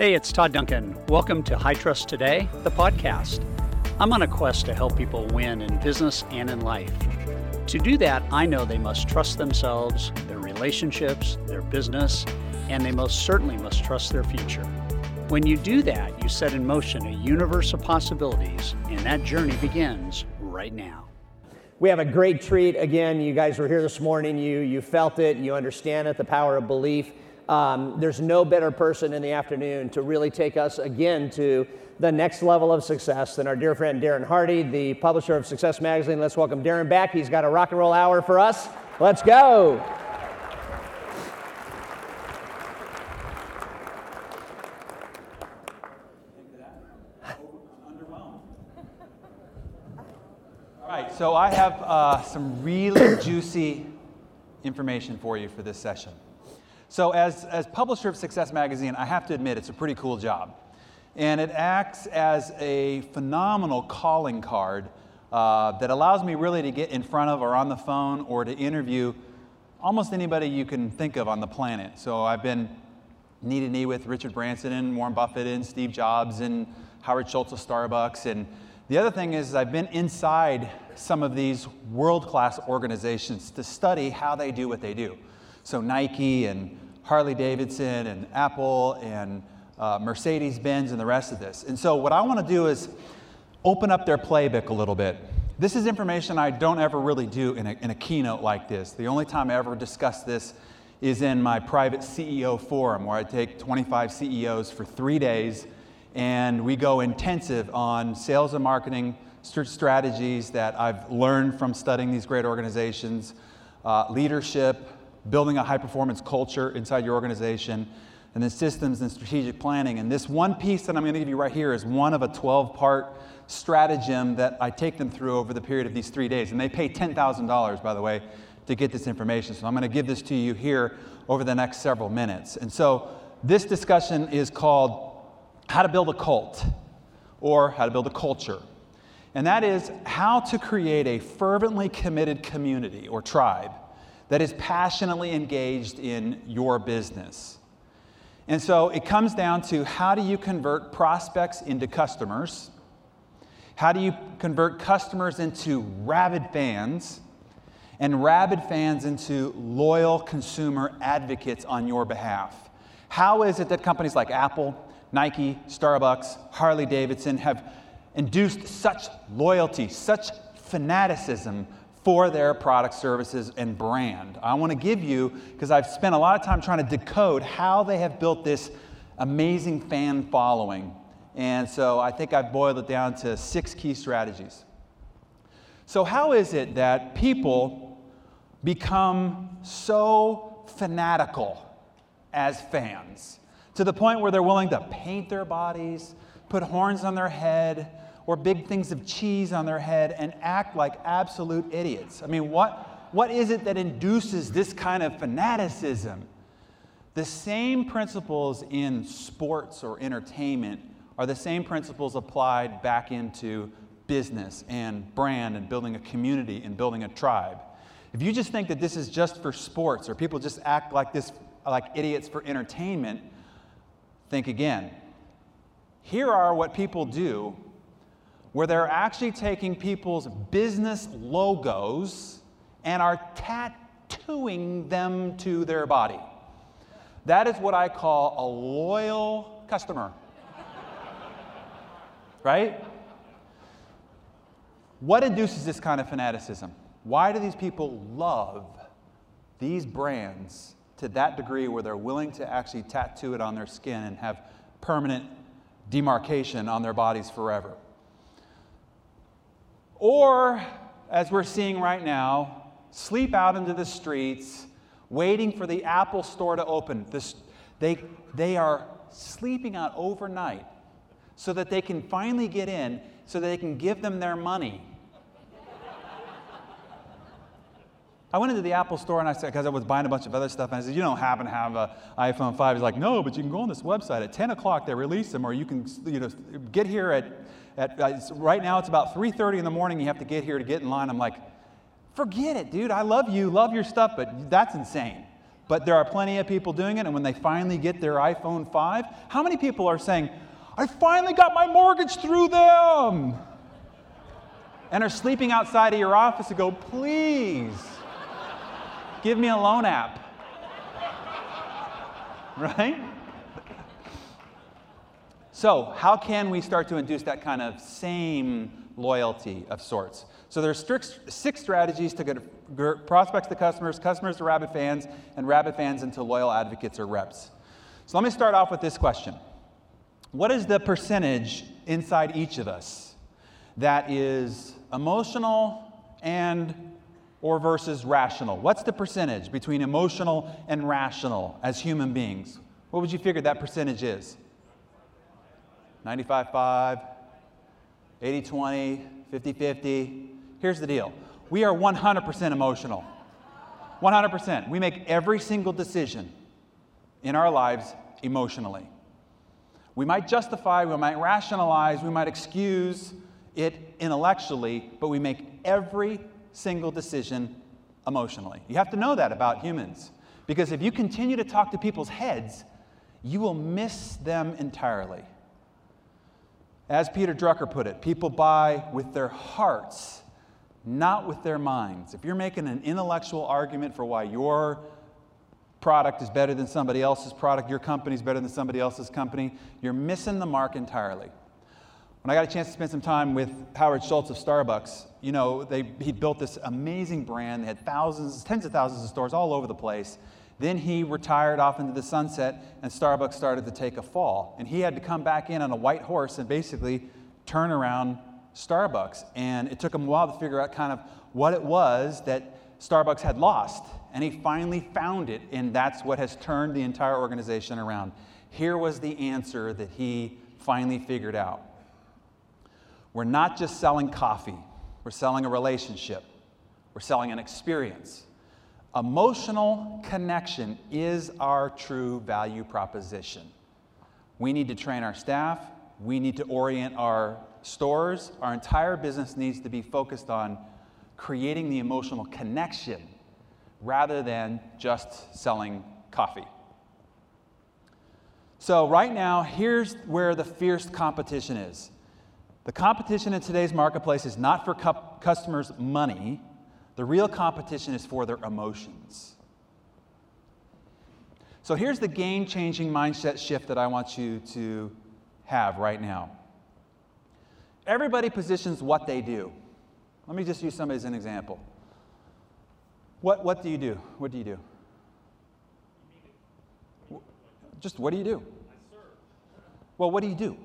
Hey, it's Todd Duncan. Welcome to High Trust Today, the podcast. I'm on a quest to help people win in business and in life. To do that, I know they must trust themselves, their relationships, their business, and they most certainly must trust their future. When you do that, you set in motion a universe of possibilities, and that journey begins right now. We have a great treat. Again, you guys were here this morning. You, you felt it, you understand it, the power of belief. Um, there's no better person in the afternoon to really take us again to the next level of success than our dear friend Darren Hardy, the publisher of Success Magazine. Let's welcome Darren back. He's got a rock and roll hour for us. Let's go. right, so I have uh, some really juicy information for you for this session. So, as, as publisher of Success Magazine, I have to admit it's a pretty cool job. And it acts as a phenomenal calling card uh, that allows me really to get in front of or on the phone or to interview almost anybody you can think of on the planet. So, I've been knee to knee with Richard Branson and Warren Buffett and Steve Jobs and Howard Schultz of Starbucks and the other thing is, I've been inside some of these world class organizations to study how they do what they do. So, Nike and Harley Davidson and Apple and uh, Mercedes Benz and the rest of this. And so, what I want to do is open up their playbook a little bit. This is information I don't ever really do in a, in a keynote like this. The only time I ever discuss this is in my private CEO forum, where I take 25 CEOs for three days and we go intensive on sales and marketing strategies that I've learned from studying these great organizations, uh, leadership, building a high performance culture inside your organization, and then systems and strategic planning. And this one piece that I'm going to give you right here is one of a 12 part stratagem that I take them through over the period of these three days. And they pay $10,000, by the way, to get this information. So I'm going to give this to you here over the next several minutes. And so this discussion is called how to build a cult or how to build a culture. And that is how to create a fervently committed community or tribe that is passionately engaged in your business. And so it comes down to how do you convert prospects into customers? How do you convert customers into rabid fans? And rabid fans into loyal consumer advocates on your behalf? How is it that companies like Apple, Nike, Starbucks, Harley Davidson have induced such loyalty, such fanaticism for their product, services, and brand. I want to give you, because I've spent a lot of time trying to decode how they have built this amazing fan following. And so I think I've boiled it down to six key strategies. So, how is it that people become so fanatical as fans? to the point where they're willing to paint their bodies, put horns on their head, or big things of cheese on their head and act like absolute idiots. I mean, what, what is it that induces this kind of fanaticism? The same principles in sports or entertainment are the same principles applied back into business and brand and building a community and building a tribe. If you just think that this is just for sports or people just act like this like idiots for entertainment, think again. Here are what people do where they're actually taking people's business logos and are tattooing them to their body. That is what I call a loyal customer. right? What induces this kind of fanaticism? Why do these people love these brands to that degree where they're willing to actually tattoo it on their skin and have permanent demarcation on their bodies forever. Or, as we're seeing right now, sleep out into the streets waiting for the Apple store to open. This, they, they are sleeping out overnight so that they can finally get in, so that they can give them their money I went into the Apple store and I said, because I was buying a bunch of other stuff, and I said, You don't happen to have an iPhone 5? He's like, No, but you can go on this website. At 10 o'clock, they release them, or you can you know, get here at, at uh, right now, it's about 3.30 in the morning. You have to get here to get in line. I'm like, Forget it, dude. I love you, love your stuff, but that's insane. but there are plenty of people doing it. And when they finally get their iPhone 5, how many people are saying, I finally got my mortgage through them? And are sleeping outside of your office and go, please, give me a loan app. Right? So, how can we start to induce that kind of same loyalty of sorts? So, there's six strategies to get prospects to customers, customers to Rabbit fans, and Rabbit fans into loyal advocates or reps. So, let me start off with this question What is the percentage inside each of us that is emotional and or versus rational? What's the percentage between emotional and rational as human beings? What would you figure that percentage is? 95 5, 80 20, 50 50. Here's the deal we are 100% emotional. 100%. We make every single decision in our lives emotionally. We might justify, we might rationalize, we might excuse it intellectually, but we make every single decision emotionally. You have to know that about humans. Because if you continue to talk to people's heads, you will miss them entirely. As Peter Drucker put it, people buy with their hearts, not with their minds. If you're making an intellectual argument for why your product is better than somebody else's product, your company is better than somebody else's company, you're missing the mark entirely. When I got a chance to spend some time with Howard Schultz of Starbucks, you know, they, he built this amazing brand. They had thousands, tens of thousands of stores all over the place. Then he retired off into the sunset, and Starbucks started to take a fall. And he had to come back in on a white horse and basically turn around Starbucks. And it took him a while to figure out kind of what it was that Starbucks had lost. And he finally found it, and that's what has turned the entire organization around. Here was the answer that he finally figured out. We're not just selling coffee, we're selling a relationship, we're selling an experience. Emotional connection is our true value proposition. We need to train our staff, we need to orient our stores. Our entire business needs to be focused on creating the emotional connection rather than just selling coffee. So, right now, here's where the fierce competition is. The competition in today's marketplace is not for cu- customers' money, the real competition is for their emotions. So here's the game changing mindset shift that I want you to have right now. Everybody positions what they do. Let me just use somebody as an example. What, what do you do? What do you do? Just what do you do? I serve. Well, what do you do?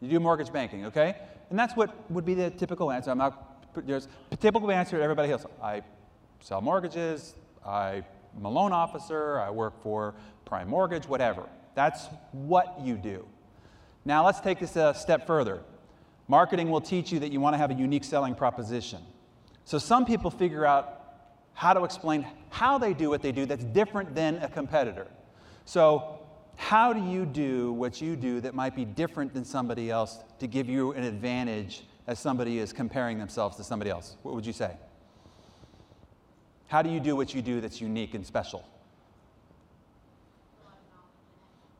You do mortgage banking, okay? And that's what would be the typical answer. I'm not there's typical answer everybody else. I sell mortgages, I'm a loan officer, I work for Prime Mortgage, whatever. That's what you do. Now let's take this a step further. Marketing will teach you that you want to have a unique selling proposition. So some people figure out how to explain how they do what they do that's different than a competitor. So how do you do what you do that might be different than somebody else to give you an advantage as somebody is comparing themselves to somebody else? What would you say? How do you do what you do that's unique and special?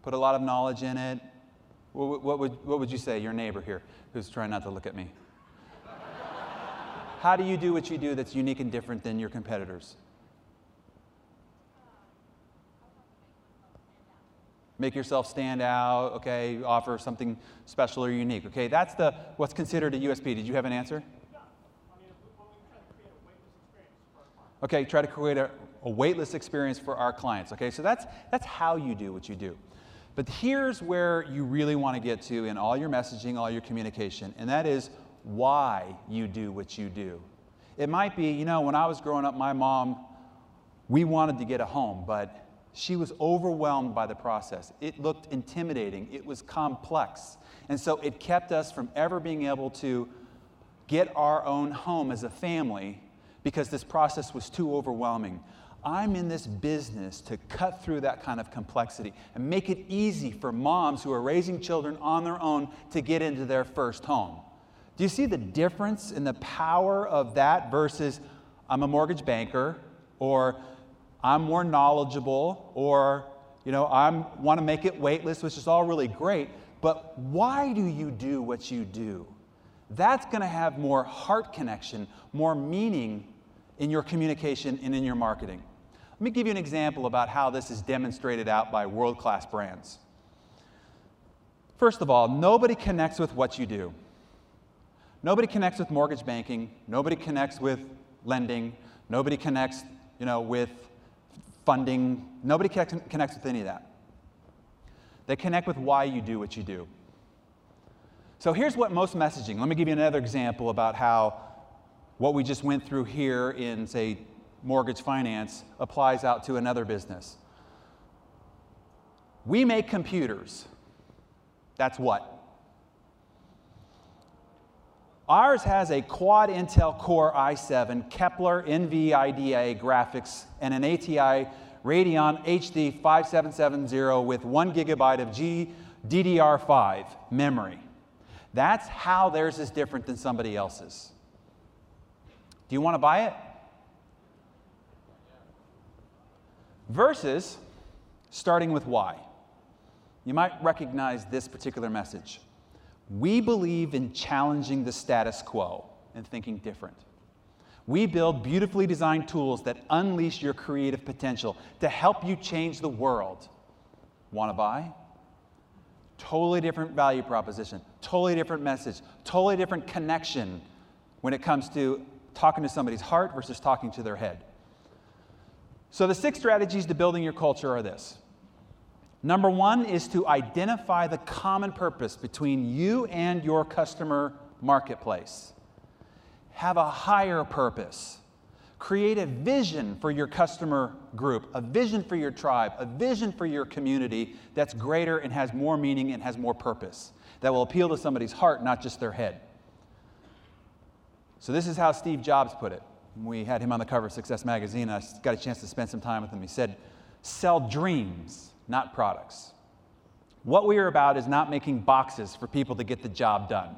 Put a lot of knowledge in it. What, what, would, what would you say, your neighbor here, who's trying not to look at me? How do you do what you do that's unique and different than your competitors? Make yourself stand out, okay, offer something special or unique. Okay, that's the what's considered a USP. Did you have an answer? Okay, try to create a, a weightless experience for our clients. Okay, so that's that's how you do what you do. But here's where you really want to get to in all your messaging, all your communication, and that is why you do what you do. It might be, you know, when I was growing up, my mom, we wanted to get a home, but she was overwhelmed by the process. It looked intimidating, it was complex. And so it kept us from ever being able to get our own home as a family because this process was too overwhelming. I'm in this business to cut through that kind of complexity and make it easy for moms who are raising children on their own to get into their first home. Do you see the difference in the power of that versus I'm a mortgage banker or I'm more knowledgeable, or you know, I want to make it weightless, which is all really great, but why do you do what you do? That's going to have more heart connection, more meaning in your communication and in your marketing. Let me give you an example about how this is demonstrated out by world class brands. First of all, nobody connects with what you do. Nobody connects with mortgage banking. Nobody connects with lending. Nobody connects, you know, with funding. Nobody connects with any of that. They connect with why you do what you do. So here's what most messaging, let me give you another example about how what we just went through here in, say, mortgage finance applies out to another business. We make computers. That's what? Ours has a quad Intel Core i7, Kepler NVIDIA graphics, and an ATI Radeon HD 5770 with one gigabyte of GDDR5 memory. That's how theirs is different than somebody else's. Do you want to buy it? Versus starting with why. You might recognize this particular message. We believe in challenging the status quo and thinking different. We build beautifully designed tools that unleash your creative potential to help you change the world. Want to buy? Totally different value proposition, totally different message, totally different connection when it comes to talking to somebody's heart versus talking to their head. So, the six strategies to building your culture are this Number one is to identify the common purpose between you and your customer marketplace. Have a higher purpose. Create a vision for your customer group, a vision for your tribe, a vision for your community that's greater and has more meaning and has more purpose, that will appeal to somebody's heart, not just their head. So, this is how Steve Jobs put it. We had him on the cover of Success Magazine. I got a chance to spend some time with him. He said, Sell dreams not products. What we are about is not making boxes for people to get the job done.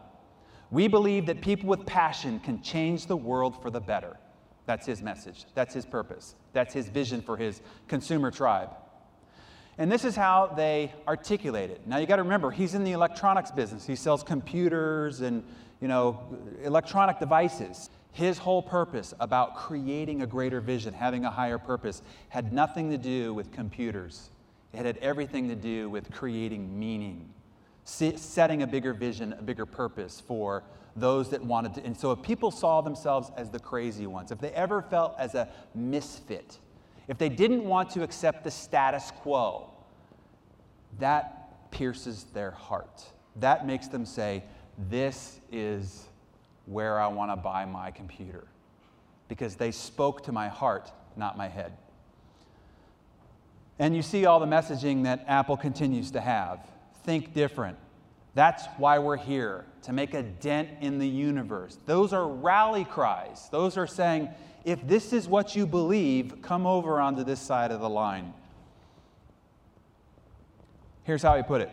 We believe that people with passion can change the world for the better. That's his message. That's his purpose. That's his vision for his consumer tribe. And this is how they articulate it. Now you got to remember, he's in the electronics business. He sells computers and, you know, electronic devices. His whole purpose about creating a greater vision, having a higher purpose, had nothing to do with computers. It had everything to do with creating meaning, setting a bigger vision, a bigger purpose for those that wanted to. And so if people saw themselves as the crazy ones, if they ever felt as a misfit, if they didn't want to accept the status quo, that pierces their heart. That makes them say, This is where I want to buy my computer. Because they spoke to my heart, not my head. And you see all the messaging that Apple continues to have. Think different. That's why we're here, to make a dent in the universe. Those are rally cries. Those are saying, if this is what you believe, come over onto this side of the line. Here's how he put it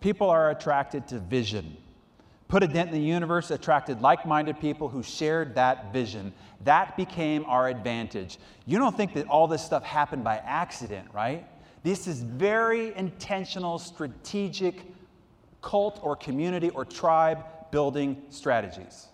People are attracted to vision. Put a dent in the universe attracted like minded people who shared that vision. That became our advantage. You don't think that all this stuff happened by accident, right? This is very intentional, strategic cult or community or tribe building strategies.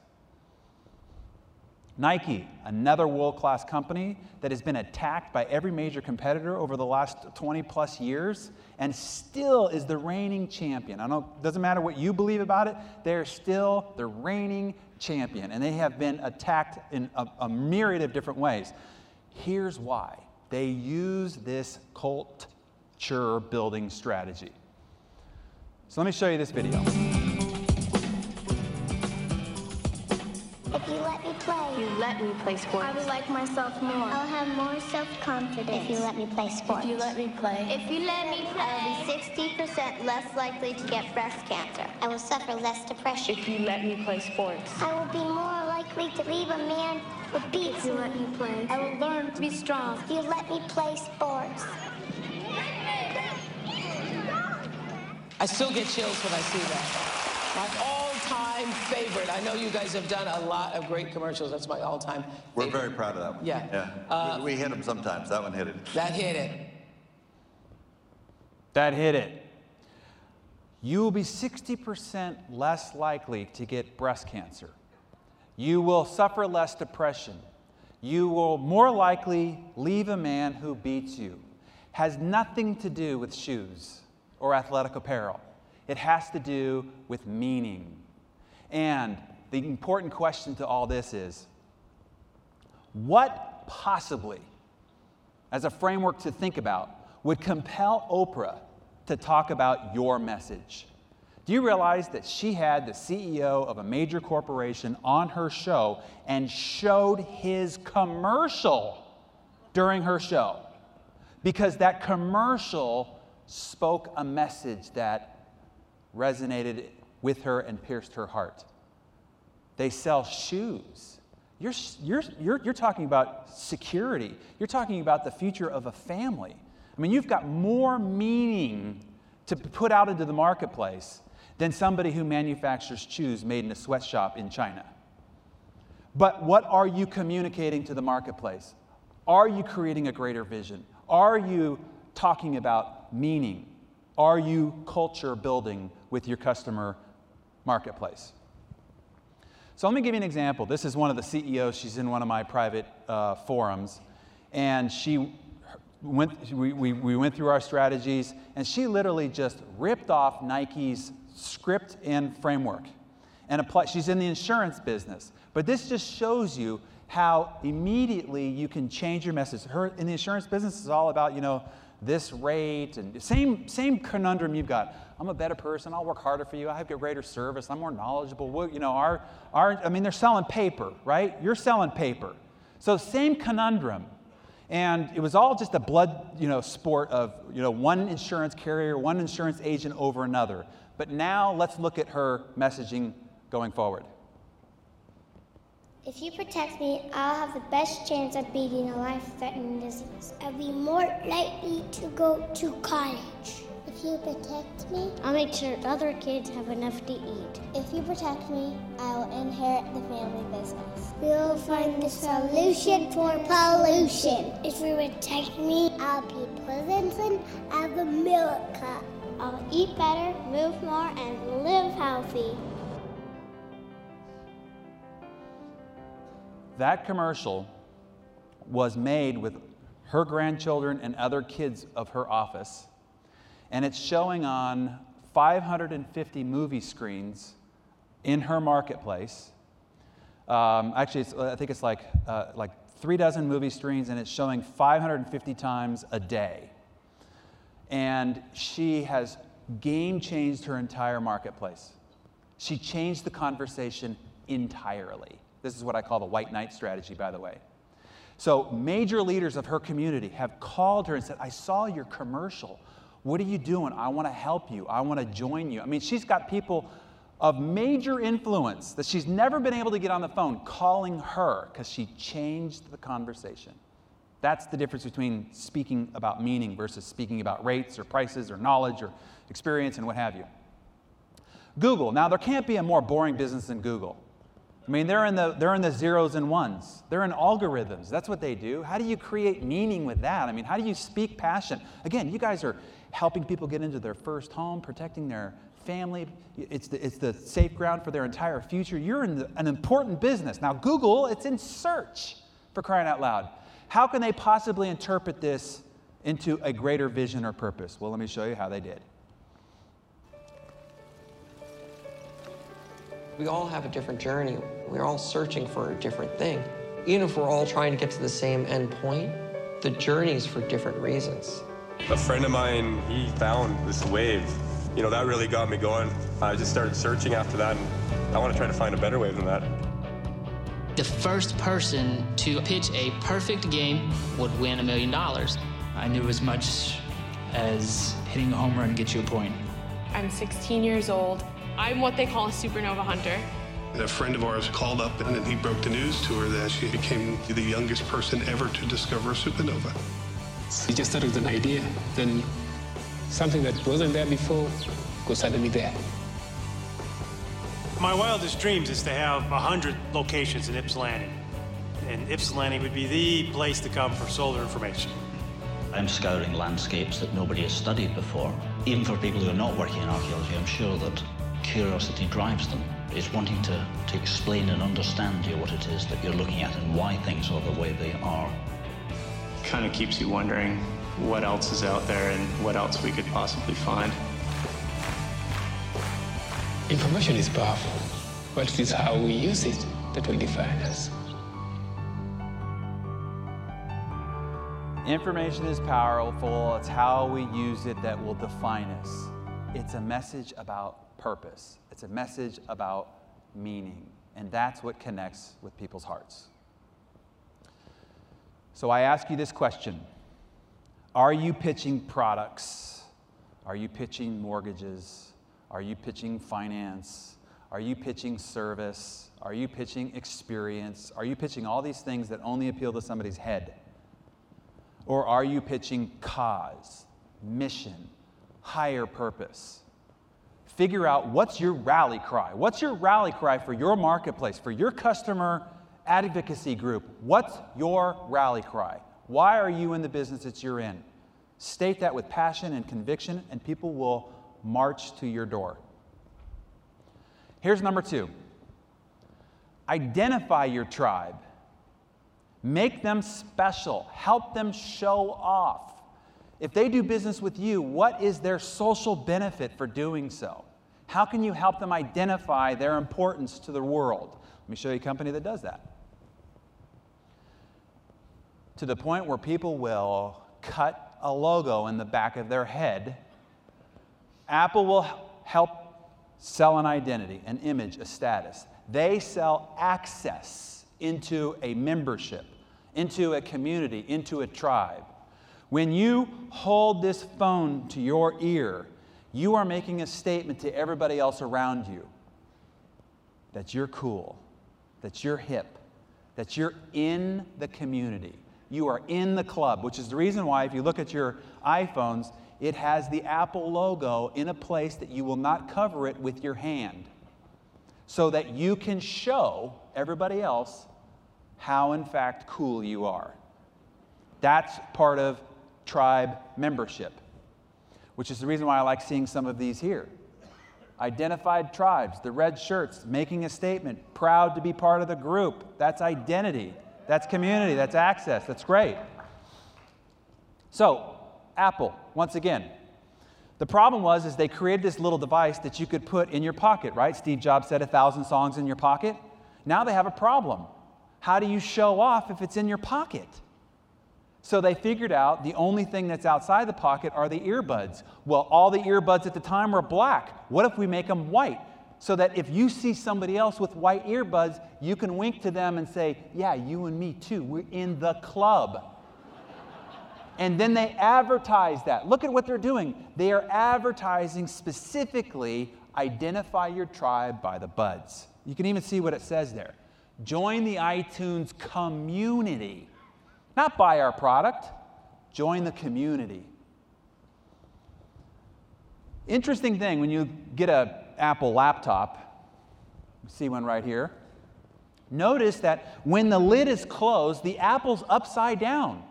Nike, another world class company that has been attacked by every major competitor over the last 20 plus years and still is the reigning champion. I know it doesn't matter what you believe about it, they're still the reigning champion. And they have been attacked in a, a myriad of different ways. Here's why they use this culture building strategy. So let me show you this video. If you let me play sports. I will like myself more. I'll have more self-confidence. If you let me play sports. If you let me play. If you let me play. I'll be 60% less likely to get breast cancer. I will suffer less depression. If you let me play sports. I will be more likely to leave a man who beats If you let me play. I will learn to be strong. If you let me play sports. I still get chills when I see that. My oh, all-time favorite. I know you guys have done a lot of great commercials. That's my all-time. We're favorite. very proud of that one. Yeah. Yeah. Uh, we, we hit them sometimes. That one hit it. That hit it. That hit it. You will be 60% less likely to get breast cancer. You will suffer less depression. You will more likely leave a man who beats you. Has nothing to do with shoes or athletic apparel. It has to do with meaning. And the important question to all this is what possibly, as a framework to think about, would compel Oprah to talk about your message? Do you realize that she had the CEO of a major corporation on her show and showed his commercial during her show? Because that commercial spoke a message that resonated with her and pierced her heart. They sell shoes. You're, you're, you're, you're talking about security. You're talking about the future of a family. I mean, you've got more meaning to put out into the marketplace than somebody who manufactures shoes made in a sweatshop in China. But what are you communicating to the marketplace? Are you creating a greater vision? Are you talking about meaning? Are you culture building with your customer marketplace? So let me give you an example. This is one of the CEOs. She's in one of my private uh, forums. And she went, we, we, we went through our strategies, and she literally just ripped off Nike's script and framework and apply. She's in the insurance business. But this just shows you how immediately you can change your message. Her in the insurance business is all about, you know, this rate and same same conundrum you've got. I'm a better person. I'll work harder for you. I have a greater service. I'm more knowledgeable. Well, you know, our our I mean, they're selling paper, right? You're selling paper. So same conundrum. And it was all just a blood, you know, sport of, you know, one insurance carrier, one insurance agent over another. But now let's look at her messaging going forward. If you protect me, I'll have the best chance of beating a life-threatening disease. I'll be more likely to go to college. If you protect me, I'll make sure other kids have enough to eat. If you protect me, I'll inherit the family business. We'll find the solution for pollution. If you protect me, I'll be Pleasanton of America. I'll eat better, move more, and live healthy. That commercial was made with her grandchildren and other kids of her office, and it's showing on 550 movie screens in her marketplace. Um, actually, I think it's like, uh, like three dozen movie screens, and it's showing 550 times a day. And she has game changed her entire marketplace. She changed the conversation entirely. This is what I call the white knight strategy, by the way. So, major leaders of her community have called her and said, I saw your commercial. What are you doing? I want to help you. I want to join you. I mean, she's got people of major influence that she's never been able to get on the phone calling her because she changed the conversation. That's the difference between speaking about meaning versus speaking about rates or prices or knowledge or experience and what have you. Google. Now, there can't be a more boring business than Google. I mean, they're in, the, they're in the zeros and ones. They're in algorithms. That's what they do. How do you create meaning with that? I mean, how do you speak passion? Again, you guys are helping people get into their first home, protecting their family. It's the, it's the safe ground for their entire future. You're in the, an important business. Now, Google, it's in search for crying out loud. How can they possibly interpret this into a greater vision or purpose? Well, let me show you how they did. We all have a different journey. We're all searching for a different thing. Even if we're all trying to get to the same end point, the journey is for different reasons. A friend of mine, he found this wave. You know, that really got me going. I just started searching after that, and I want to try to find a better wave than that. The first person to pitch a perfect game would win a million dollars. I knew as much as hitting a home run gets you a point. I'm 16 years old. I'm what they call a supernova hunter. A friend of ours called up and he broke the news to her that she became the youngest person ever to discover a supernova. He just started with an idea, then something that wasn't there before was suddenly there. My wildest dreams is to have 100 locations in Ypsilanti. And Ypsilanti would be the place to come for solar information. I'm scouring landscapes that nobody has studied before. Even for people who are not working in archaeology, I'm sure that curiosity drives them. It's wanting to, to explain and understand you what it is that you're looking at and why things are the way they are. Kind of keeps you wondering what else is out there and what else we could possibly find. Information is powerful, but it is how we use it that will define us. Information is powerful. It's how we use it that will define us. It's a message about purpose, it's a message about meaning. And that's what connects with people's hearts. So I ask you this question Are you pitching products? Are you pitching mortgages? Are you pitching finance? Are you pitching service? Are you pitching experience? Are you pitching all these things that only appeal to somebody's head? Or are you pitching cause, mission, higher purpose? Figure out what's your rally cry. What's your rally cry for your marketplace, for your customer advocacy group? What's your rally cry? Why are you in the business that you're in? State that with passion and conviction, and people will march to your door. Here's number two identify your tribe, make them special, help them show off. If they do business with you, what is their social benefit for doing so? How can you help them identify their importance to the world? Let me show you a company that does that. To the point where people will cut a logo in the back of their head Apple will help sell an identity, an image, a status. They sell access into a membership, into a community, into a tribe. When you hold this phone to your ear, you are making a statement to everybody else around you that you're cool, that you're hip, that you're in the community. You are in the club, which is the reason why, if you look at your iPhones, it has the Apple logo in a place that you will not cover it with your hand so that you can show everybody else how, in fact, cool you are. That's part of tribe membership, which is the reason why I like seeing some of these here. Identified tribes, the red shirts, making a statement, proud to be part of the group. That's identity, that's community, that's access, that's great. So, Apple, once again. The problem was is they created this little device that you could put in your pocket, right? Steve Jobs said a thousand songs in your pocket. Now they have a problem. How do you show off if it's in your pocket? So they figured out the only thing that's outside the pocket are the earbuds. Well, all the earbuds at the time were black. What if we make them white? So that if you see somebody else with white earbuds, you can wink to them and say, Yeah, you and me too. We're in the club. And then they advertise that. Look at what they're doing. They are advertising specifically identify your tribe by the buds. You can even see what it says there. Join the iTunes community. Not buy our product, join the community. Interesting thing when you get an Apple laptop, see one right here. Notice that when the lid is closed, the apple's upside down.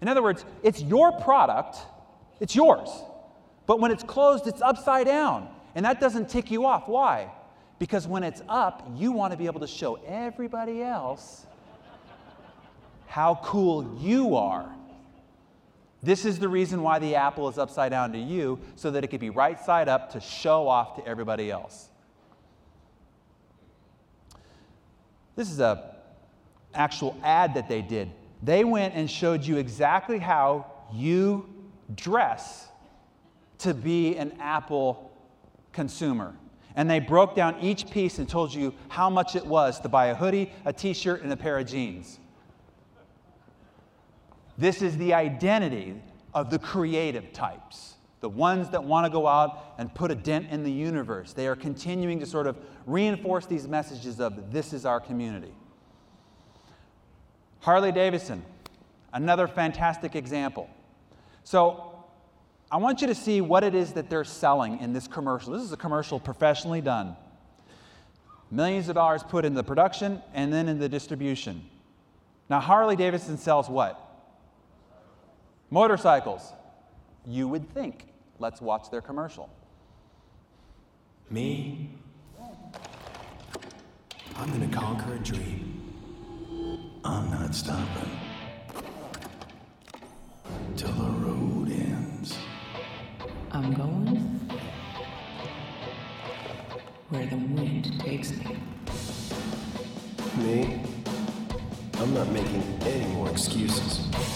In other words, it's your product, it's yours. But when it's closed, it's upside down. And that doesn't tick you off. Why? Because when it's up, you want to be able to show everybody else how cool you are. This is the reason why the apple is upside down to you, so that it could be right side up to show off to everybody else. This is a actual ad that they did they went and showed you exactly how you dress to be an Apple consumer. And they broke down each piece and told you how much it was to buy a hoodie, a t shirt, and a pair of jeans. This is the identity of the creative types, the ones that want to go out and put a dent in the universe. They are continuing to sort of reinforce these messages of this is our community. Harley Davidson, another fantastic example. So I want you to see what it is that they're selling in this commercial. This is a commercial professionally done. Millions of dollars put into the production and then in the distribution. Now, Harley Davidson sells what? Motorcycles. You would think. Let's watch their commercial. Me? I'm gonna conquer a dream. I'm not stopping. Till the road ends. I'm going where the wind takes me. Me? I'm not making any more excuses.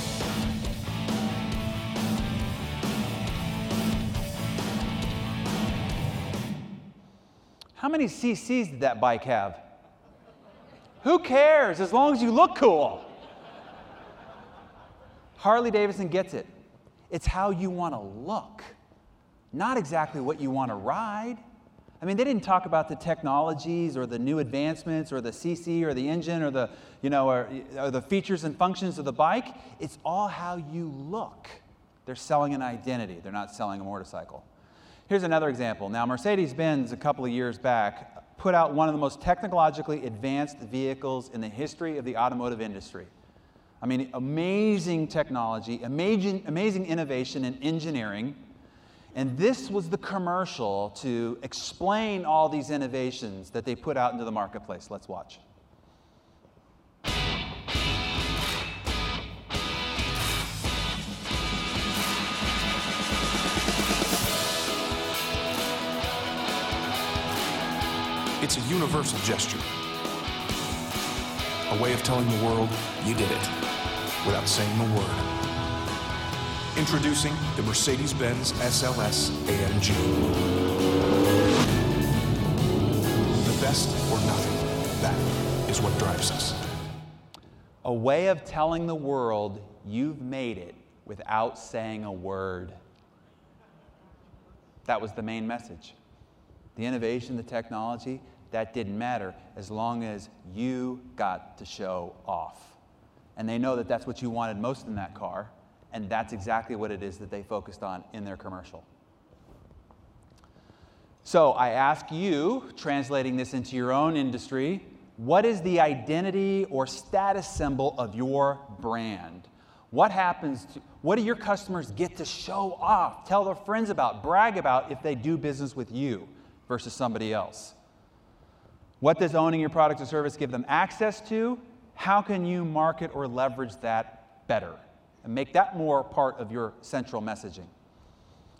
Many CCs did that bike have? Who cares as long as you look cool? Harley Davidson gets it. It's how you want to look, not exactly what you want to ride. I mean, they didn't talk about the technologies or the new advancements or the CC or the engine or the, you know, or, or the features and functions of the bike. It's all how you look. They're selling an identity, they're not selling a motorcycle. Here's another example. Now, Mercedes Benz, a couple of years back, put out one of the most technologically advanced vehicles in the history of the automotive industry. I mean, amazing technology, amazing, amazing innovation in engineering. And this was the commercial to explain all these innovations that they put out into the marketplace. Let's watch. It's a universal gesture. A way of telling the world you did it without saying a word. Introducing the Mercedes Benz SLS AMG. The best or nothing. That is what drives us. A way of telling the world you've made it without saying a word. That was the main message. The innovation, the technology, that didn't matter as long as you got to show off. And they know that that's what you wanted most in that car, and that's exactly what it is that they focused on in their commercial. So I ask you, translating this into your own industry, what is the identity or status symbol of your brand? What happens to, what do your customers get to show off, tell their friends about, brag about if they do business with you versus somebody else? What does owning your product or service give them access to? How can you market or leverage that better and make that more part of your central messaging?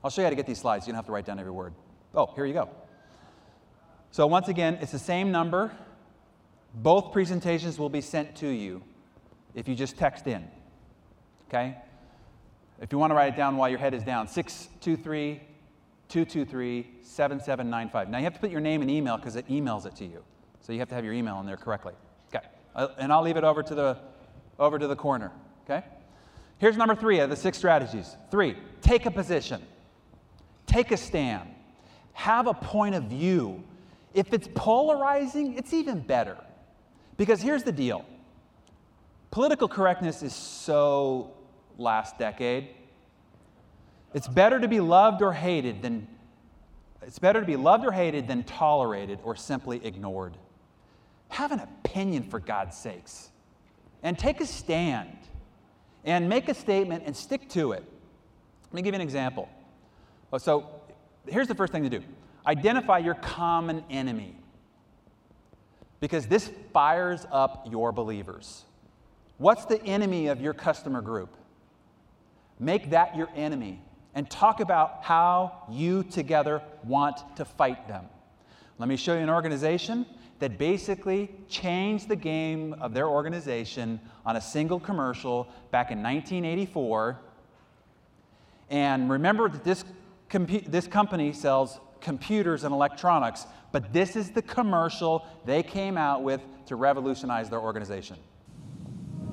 I'll show you how to get these slides. You don't have to write down every word. Oh, here you go. So, once again, it's the same number. Both presentations will be sent to you if you just text in. Okay? If you want to write it down while your head is down, 623 223 7795. Now you have to put your name and email because it emails it to you. So you have to have your email in there correctly. Okay. Uh, and I'll leave it over to the over to the corner. Okay? Here's number three of the six strategies. Three, take a position. Take a stand. Have a point of view. If it's polarizing, it's even better. Because here's the deal political correctness is so last decade. It's better to be loved or hated than it's better to be loved or hated than tolerated or simply ignored. Have an opinion for God's sakes. And take a stand and make a statement and stick to it. Let me give you an example. Oh, so here's the first thing to do identify your common enemy because this fires up your believers. What's the enemy of your customer group? Make that your enemy and talk about how you together want to fight them. Let me show you an organization that basically changed the game of their organization on a single commercial back in 1984. And remember that this, this company sells computers and electronics, but this is the commercial they came out with to revolutionize their organization.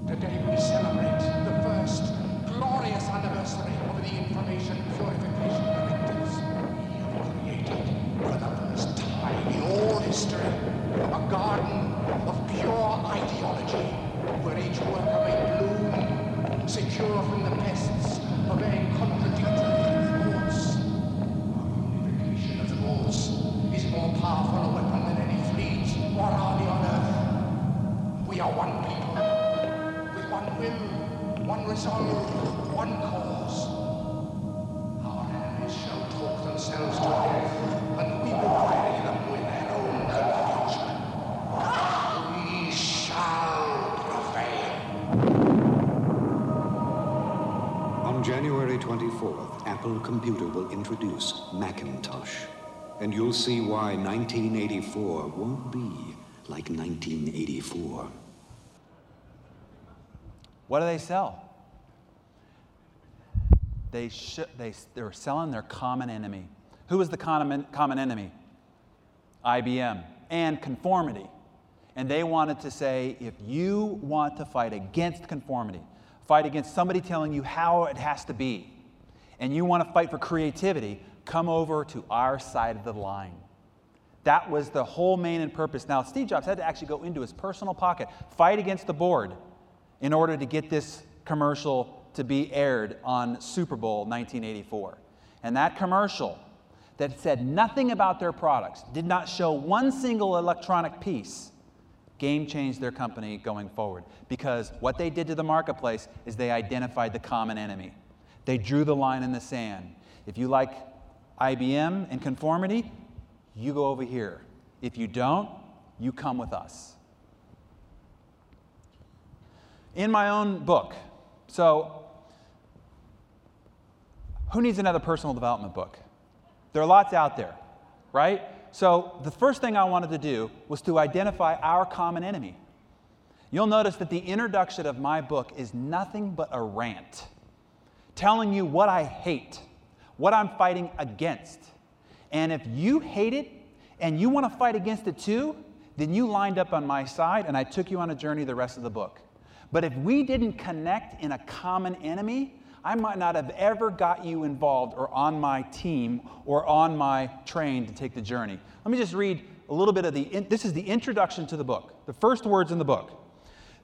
Today we celebrate garden On January 24th, Apple Computer will introduce Macintosh. And you'll see why 1984 won't be like 1984. What do they sell? They, sh- they, they were selling their common enemy. Who is the common, common enemy? IBM and conformity. And they wanted to say if you want to fight against conformity, fight against somebody telling you how it has to be, and you want to fight for creativity, come over to our side of the line. That was the whole main and purpose. Now, Steve Jobs had to actually go into his personal pocket, fight against the board in order to get this commercial to be aired on Super Bowl 1984. And that commercial that said nothing about their products, did not show one single electronic piece, game changed their company going forward. Because what they did to the marketplace is they identified the common enemy. They drew the line in the sand. If you like IBM and conformity, you go over here. If you don't, you come with us. In my own book, so who needs another personal development book? There are lots out there, right? So the first thing I wanted to do was to identify our common enemy. You'll notice that the introduction of my book is nothing but a rant, telling you what I hate, what I'm fighting against. And if you hate it and you want to fight against it too, then you lined up on my side and I took you on a journey the rest of the book. But if we didn't connect in a common enemy, I might not have ever got you involved or on my team or on my train to take the journey. Let me just read a little bit of the, this is the introduction to the book, the first words in the book.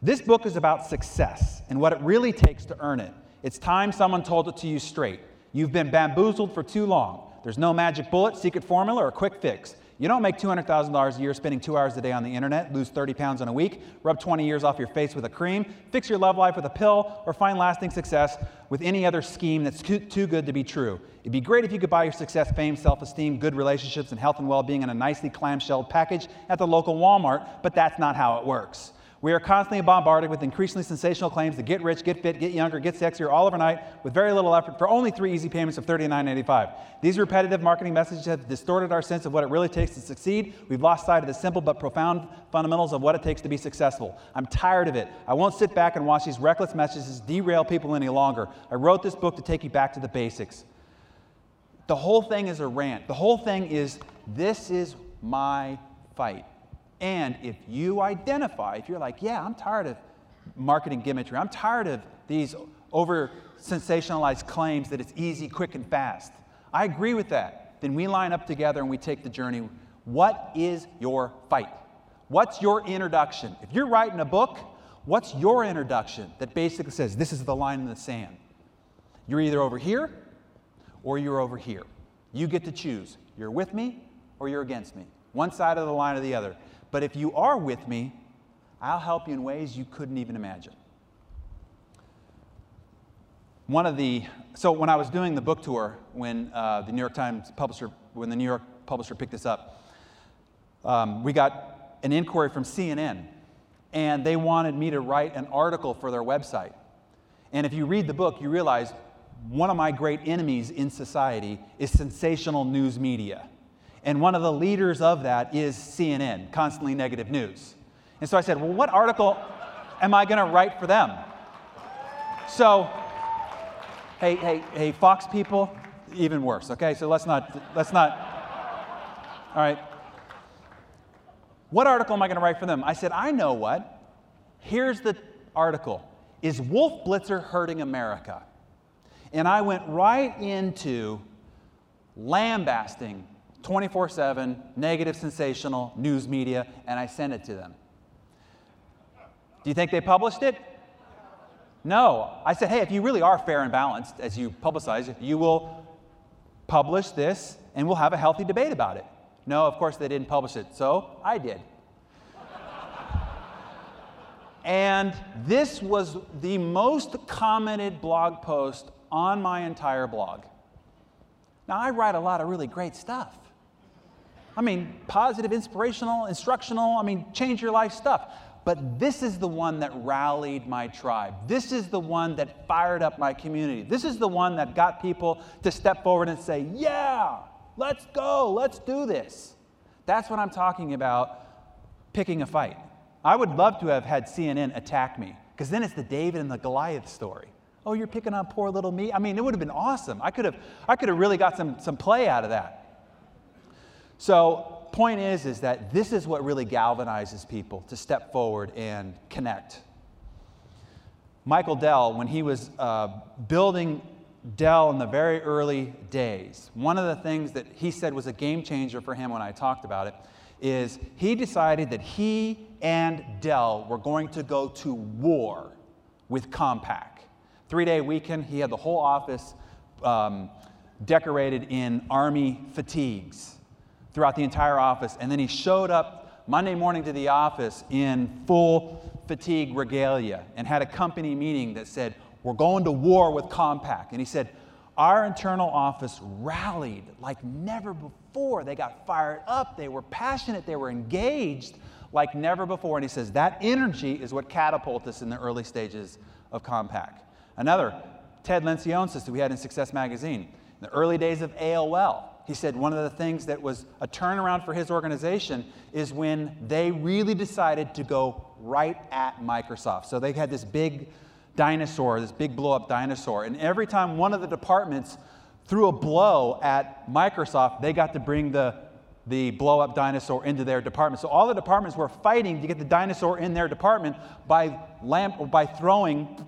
This book is about success and what it really takes to earn it. It's time someone told it to you straight. You've been bamboozled for too long. There's no magic bullet, secret formula, or quick fix. You don't make $200,000 a year spending two hours a day on the internet, lose 30 pounds in a week, rub 20 years off your face with a cream, fix your love life with a pill, or find lasting success with any other scheme that's too, good to be true. It'd be great if you could buy your success, fame, self esteem, good relationships, and health and well being in a nicely clamshelled package at the local Walmart, but that's not how it works. We are constantly bombarded with increasingly sensational claims to get rich, get fit, get younger, get sexier all overnight with very little effort for only three easy payments of $39.85. These repetitive marketing messages have distorted our sense of what it really takes to succeed. We've lost sight of the simple but profound fundamentals of what it takes to be successful. I'm tired of it. I won't sit back and watch these reckless messages derail people any longer. I wrote this book to take you back to the basics. The whole thing is a rant. The whole thing is this is my fight. And if you identify, if you're like, yeah, I'm tired of marketing gimmickry, I'm tired of these over sensationalized claims that it's easy, quick, and fast, I agree with that. Then we line up together and we take the journey. What is your fight? What's your introduction? If you're writing a book, what's your introduction that basically says, this is the line in the sand? You're either over here or you're over here. You get to choose. You're with me or you're against me. One side of the line or the other. But if you are with me, I'll help you in ways you couldn't even imagine. One of the, so when I was doing the book tour, when uh, the New York Times publisher, when the New York publisher picked this up, um, we got an inquiry from CNN, and they wanted me to write an article for their website. And if you read the book, you realize one of my great enemies in society is sensational news media. And one of the leaders of that is CNN, constantly negative news. And so I said, well, what article am I going to write for them? So, hey, hey, hey, Fox people, even worse, okay? So let's not, let's not, all right. What article am I going to write for them? I said, I know what. Here's the article Is Wolf Blitzer hurting America? And I went right into lambasting 24 7, negative, sensational news media, and I sent it to them. Do you think they published it? No. I said, hey, if you really are fair and balanced as you publicize you will publish this and we'll have a healthy debate about it. No, of course they didn't publish it, so I did. And this was the most commented blog post on my entire blog. Now, I write a lot of really great stuff. I mean, positive, inspirational, instructional, I mean, change your life stuff. But this is the one that rallied my tribe. This is the one that fired up my community. This is the one that got people to step forward and say, Yeah, let's go, let's do this. That's what I'm talking about picking a fight. I would love to have had CNN attack me, because then it's the David and the Goliath story. Oh, you're picking on poor little me? I mean, it would have been awesome. I could have, I could have really got some, some play out of that. So, point is, is that this is what really galvanizes people to step forward and connect. Michael Dell, when he was uh, building Dell in the very early days, one of the things that he said was a game changer for him when I talked about it is he decided that he and Dell were going to go to war with Compaq. Three day weekend, he had the whole office um, decorated in Army fatigues throughout the entire office. And then he showed up Monday morning to the office in full fatigue regalia and had a company meeting that said, We're going to war with Compaq. And he said, Our internal office rallied like never before. They got fired up, they were passionate, they were engaged like never before. And he says, That energy is what catapulted us in the early stages of Compaq. Another, Ted Leonsis, we had in Success Magazine. In the early days of AOL, he said one of the things that was a turnaround for his organization is when they really decided to go right at Microsoft. So they had this big dinosaur, this big blow up dinosaur. And every time one of the departments threw a blow at Microsoft, they got to bring the, the blow up dinosaur into their department. So all the departments were fighting to get the dinosaur in their department by, lamp, by throwing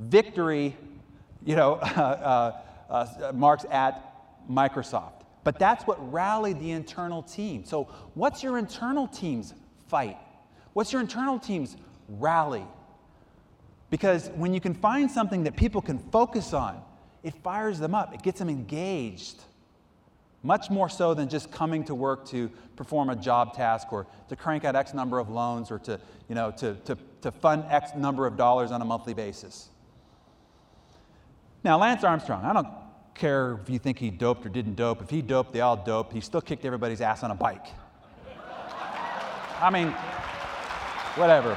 victory you know, uh, uh, uh, marks at Microsoft. But that's what rallied the internal team. So, what's your internal team's fight? What's your internal team's rally? Because when you can find something that people can focus on, it fires them up, it gets them engaged. Much more so than just coming to work to perform a job task or to crank out X number of loans or to, you know, to, to, to fund X number of dollars on a monthly basis. Now, Lance Armstrong, I don't care if you think he doped or didn't dope. If he doped, they all doped. He still kicked everybody's ass on a bike. I mean, whatever.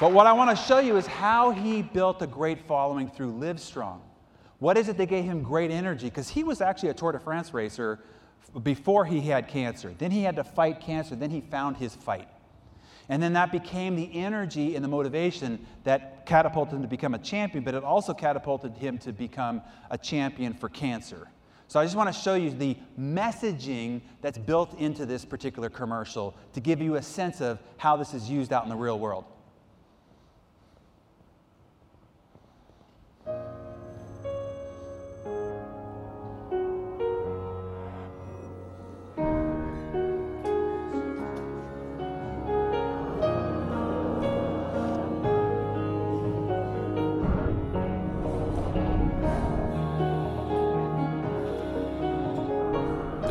But what I want to show you is how he built a great following through Livestrong. What is it that gave him great energy? Because he was actually a Tour de France racer before he had cancer. Then he had to fight cancer. Then he found his fight. And then that became the energy and the motivation that catapulted him to become a champion, but it also catapulted him to become a champion for cancer. So I just want to show you the messaging that's built into this particular commercial to give you a sense of how this is used out in the real world.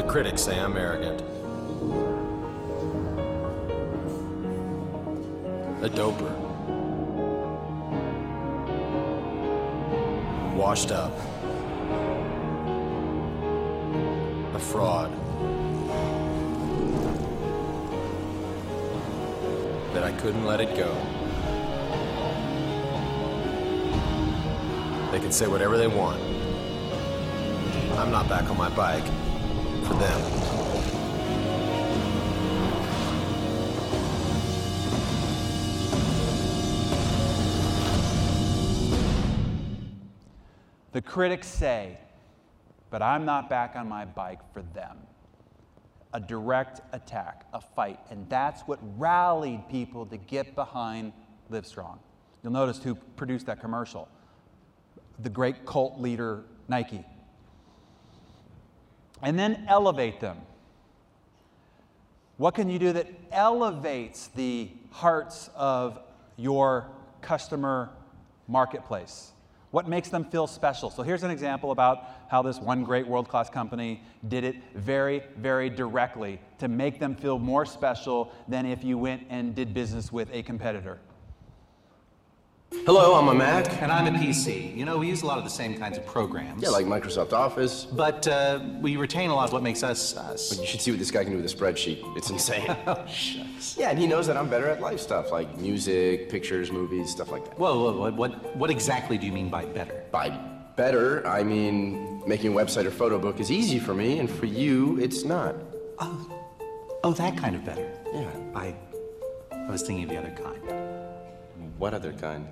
Critics say I'm arrogant. A doper. Washed up. A fraud. That I couldn't let it go. They can say whatever they want. I'm not back on my bike for them. The critics say, but I'm not back on my bike for them. A direct attack, a fight. And that's what rallied people to get behind Livestrong. You'll notice who produced that commercial the great cult leader, Nike and then elevate them. What can you do that elevates the hearts of your customer marketplace? What makes them feel special? So here's an example about how this one great world class company did it very, very directly to make them feel more special than if you went and did business with a competitor. Hello, I'm a Mac. And I'm a PC. You know, we use a lot of the same kinds of programs. Yeah, like Microsoft Office. But uh, we retain a lot of what makes us us. But you should see what this guy can do with a spreadsheet. It's insane. oh, shucks. Yeah, and he knows that I'm better at life stuff, like music, pictures, movies, stuff like that. Whoa, whoa, whoa, what, what exactly do you mean by better? By better, I mean making a website or photo book is easy for me, and for you, it's not. Oh, oh that kind of better. Yeah. I, I was thinking of the other kind. What other kind?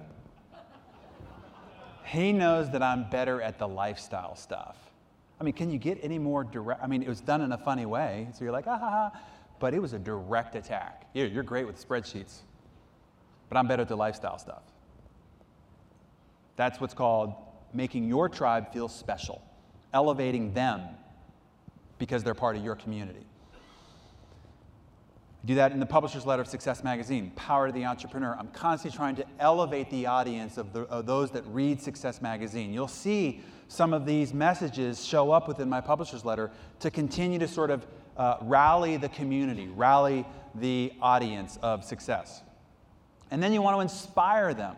He knows that I'm better at the lifestyle stuff. I mean, can you get any more direct? I mean, it was done in a funny way, so you're like, ah ha ha, but it was a direct attack. Yeah, you're great with spreadsheets, but I'm better at the lifestyle stuff. That's what's called making your tribe feel special, elevating them because they're part of your community. I do that in the publisher's letter of Success Magazine, Power to the Entrepreneur. I'm constantly trying to elevate the audience of, the, of those that read Success Magazine. You'll see some of these messages show up within my publisher's letter to continue to sort of uh, rally the community, rally the audience of success. And then you want to inspire them,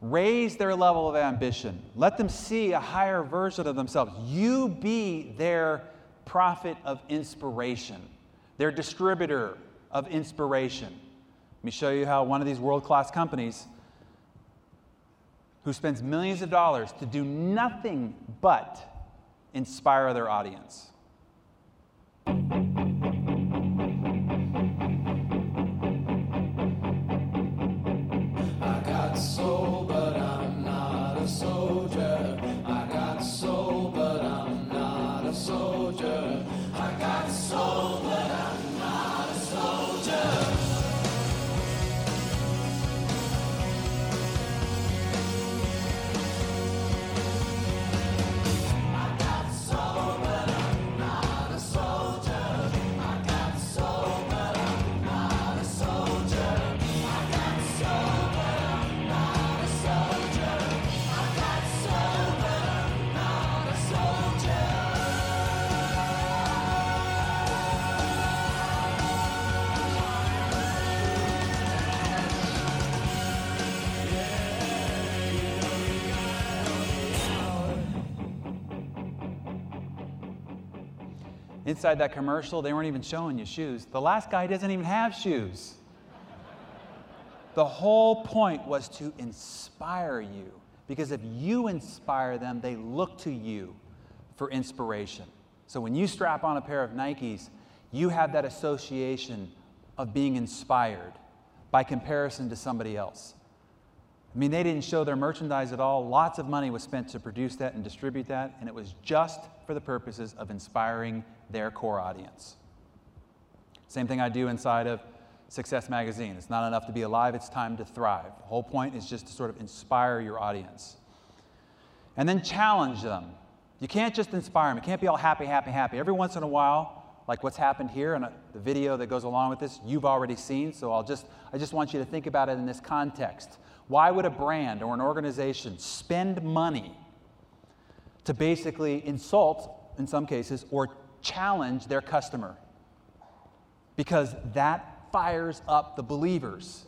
raise their level of ambition, let them see a higher version of themselves. You be their prophet of inspiration their distributor of inspiration. Let me show you how one of these world class companies who spends millions of dollars to do nothing but inspire their audience. Inside that commercial, they weren't even showing you shoes. The last guy doesn't even have shoes. The whole point was to inspire you because if you inspire them, they look to you for inspiration. So when you strap on a pair of Nikes, you have that association of being inspired by comparison to somebody else. I mean, they didn't show their merchandise at all. Lots of money was spent to produce that and distribute that, and it was just for the purposes of inspiring their core audience. Same thing I do inside of Success Magazine. It's not enough to be alive, it's time to thrive. The whole point is just to sort of inspire your audience. And then challenge them. You can't just inspire them, you can't be all happy, happy, happy. Every once in a while, like what's happened here and uh, the video that goes along with this, you've already seen, so I'll just, I just want you to think about it in this context. Why would a brand or an organization spend money to basically insult, in some cases, or challenge their customer? Because that fires up the believers.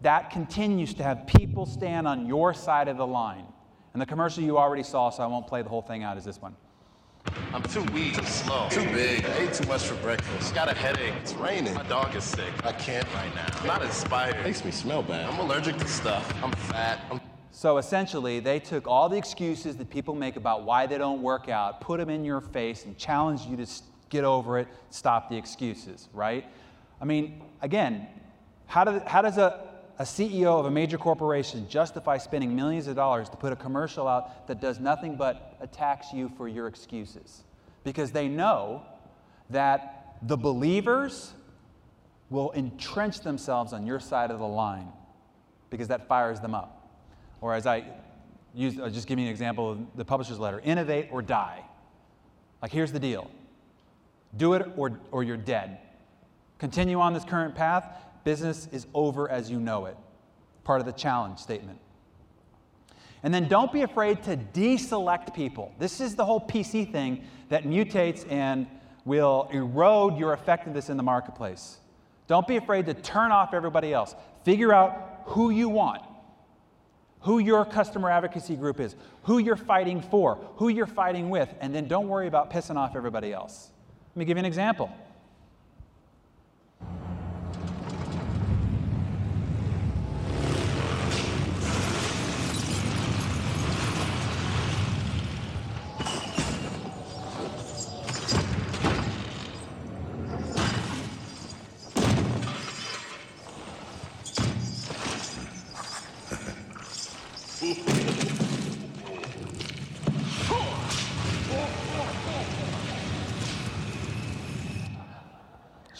That continues to have people stand on your side of the line. And the commercial you already saw, so I won't play the whole thing out, is this one. I'm too weak, too slow, too big. I ate too much for breakfast. Got a headache. It's raining. My dog is sick. I can't right now. I'm not inspired. Makes me smell bad. I'm allergic to stuff. I'm fat. I'm So essentially, they took all the excuses that people make about why they don't work out, put them in your face, and challenged you to get over it, stop the excuses, right? I mean, again, how, do, how does a, a CEO of a major corporation justify spending millions of dollars to put a commercial out that does nothing but attacks you for your excuses? Because they know that the believers will entrench themselves on your side of the line because that fires them up. Or as I use, I'll just give you an example of the publisher's letter innovate or die. Like, here's the deal do it or, or you're dead. Continue on this current path, business is over as you know it. Part of the challenge statement. And then don't be afraid to deselect people. This is the whole PC thing that mutates and will erode your effectiveness in the marketplace. Don't be afraid to turn off everybody else. Figure out who you want, who your customer advocacy group is, who you're fighting for, who you're fighting with, and then don't worry about pissing off everybody else. Let me give you an example.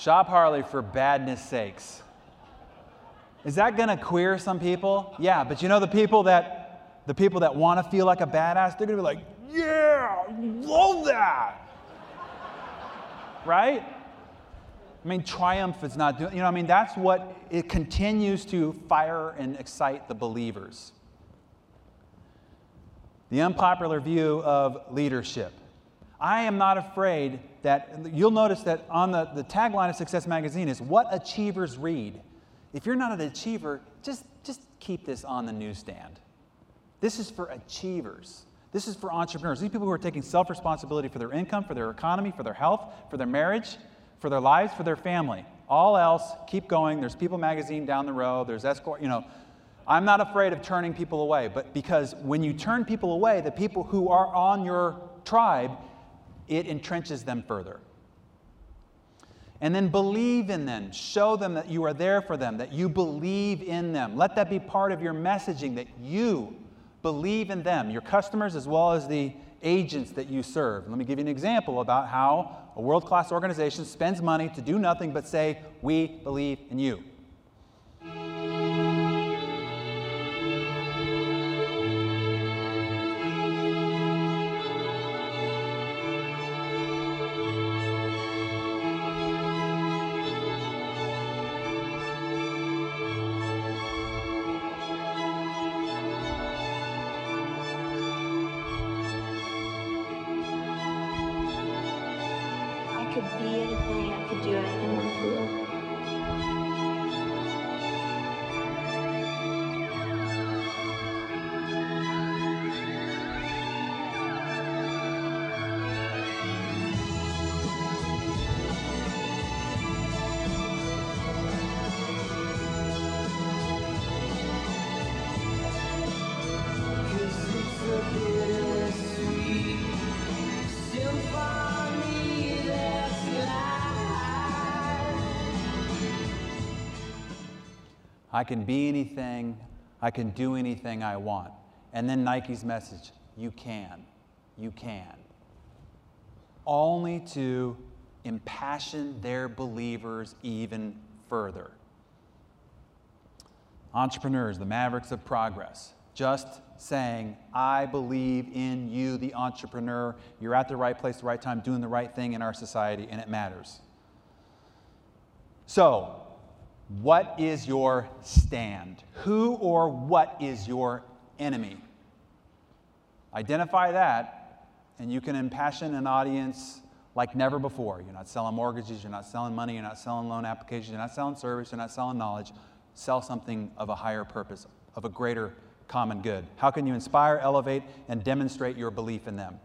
Shop Harley for badness sakes. Is that going to queer some people? Yeah, but you know the people that the people that want to feel like a badass, they're going to be like, "Yeah, love that." right? I mean, triumph is not doing, you know, I mean, that's what it continues to fire and excite the believers. The unpopular view of leadership. I am not afraid that you'll notice that on the, the tagline of Success Magazine is what achievers read. If you're not an achiever, just, just keep this on the newsstand. This is for achievers. This is for entrepreneurs. These people who are taking self responsibility for their income, for their economy, for their health, for their marriage, for their lives, for their family. All else, keep going. There's People Magazine down the road, there's Escort, you know. I'm not afraid of turning people away, but because when you turn people away, the people who are on your tribe, it entrenches them further. And then believe in them. Show them that you are there for them, that you believe in them. Let that be part of your messaging that you believe in them, your customers as well as the agents that you serve. Let me give you an example about how a world class organization spends money to do nothing but say, We believe in you. I can be anything, I can do anything I want. And then Nike's message you can, you can. Only to impassion their believers even further. Entrepreneurs, the mavericks of progress, just saying, I believe in you, the entrepreneur. You're at the right place, the right time, doing the right thing in our society, and it matters. So, what is your stand? Who or what is your enemy? Identify that, and you can impassion an audience like never before. You're not selling mortgages, you're not selling money, you're not selling loan applications, you're not selling service, you're not selling knowledge. Sell something of a higher purpose, of a greater common good. How can you inspire, elevate, and demonstrate your belief in them?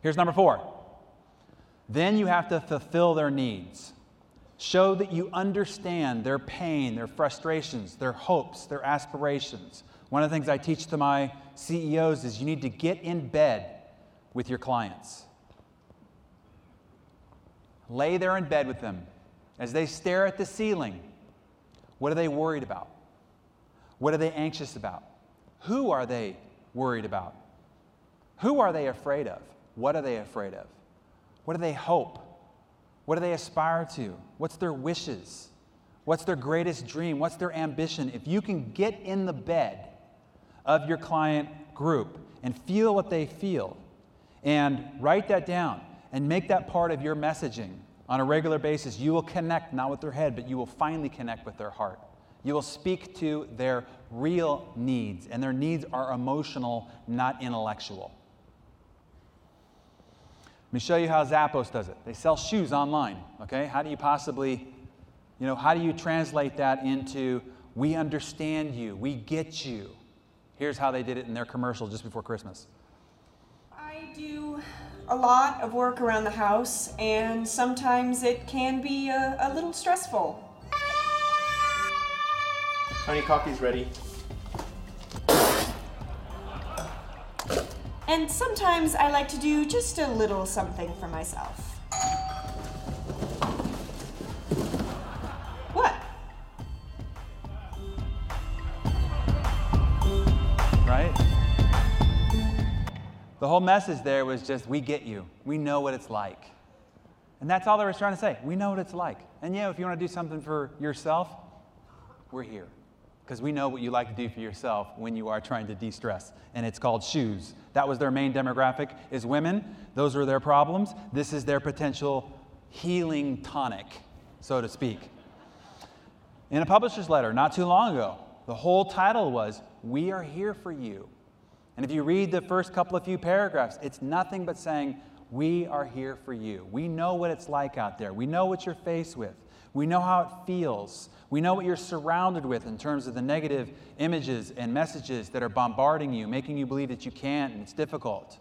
Here's number four. Then you have to fulfill their needs. Show that you understand their pain, their frustrations, their hopes, their aspirations. One of the things I teach to my CEOs is you need to get in bed with your clients. Lay there in bed with them as they stare at the ceiling. What are they worried about? What are they anxious about? Who are they worried about? Who are they afraid of? What are they afraid of? What do they hope? What do they aspire to? What's their wishes? What's their greatest dream? What's their ambition? If you can get in the bed of your client group and feel what they feel and write that down and make that part of your messaging on a regular basis, you will connect not with their head, but you will finally connect with their heart. You will speak to their real needs, and their needs are emotional, not intellectual. Let me show you how Zappos does it. They sell shoes online, okay? How do you possibly, you know, how do you translate that into we understand you, we get you? Here's how they did it in their commercial just before Christmas. I do a lot of work around the house, and sometimes it can be a, a little stressful. Honey, coffee's ready. And sometimes I like to do just a little something for myself. What? right? The whole message there was just, we get you. We know what it's like. And that's all they were trying to say. We know what it's like. And yeah, if you want to do something for yourself, we're here. Because we know what you like to do for yourself when you are trying to de-stress. And it's called shoes. That was their main demographic is women. Those are their problems. This is their potential healing tonic, so to speak. In a publisher's letter not too long ago, the whole title was, We Are Here for You. And if you read the first couple of few paragraphs, it's nothing but saying, We are here for you. We know what it's like out there. We know what you're faced with. We know how it feels. We know what you're surrounded with in terms of the negative images and messages that are bombarding you, making you believe that you can't and it's difficult.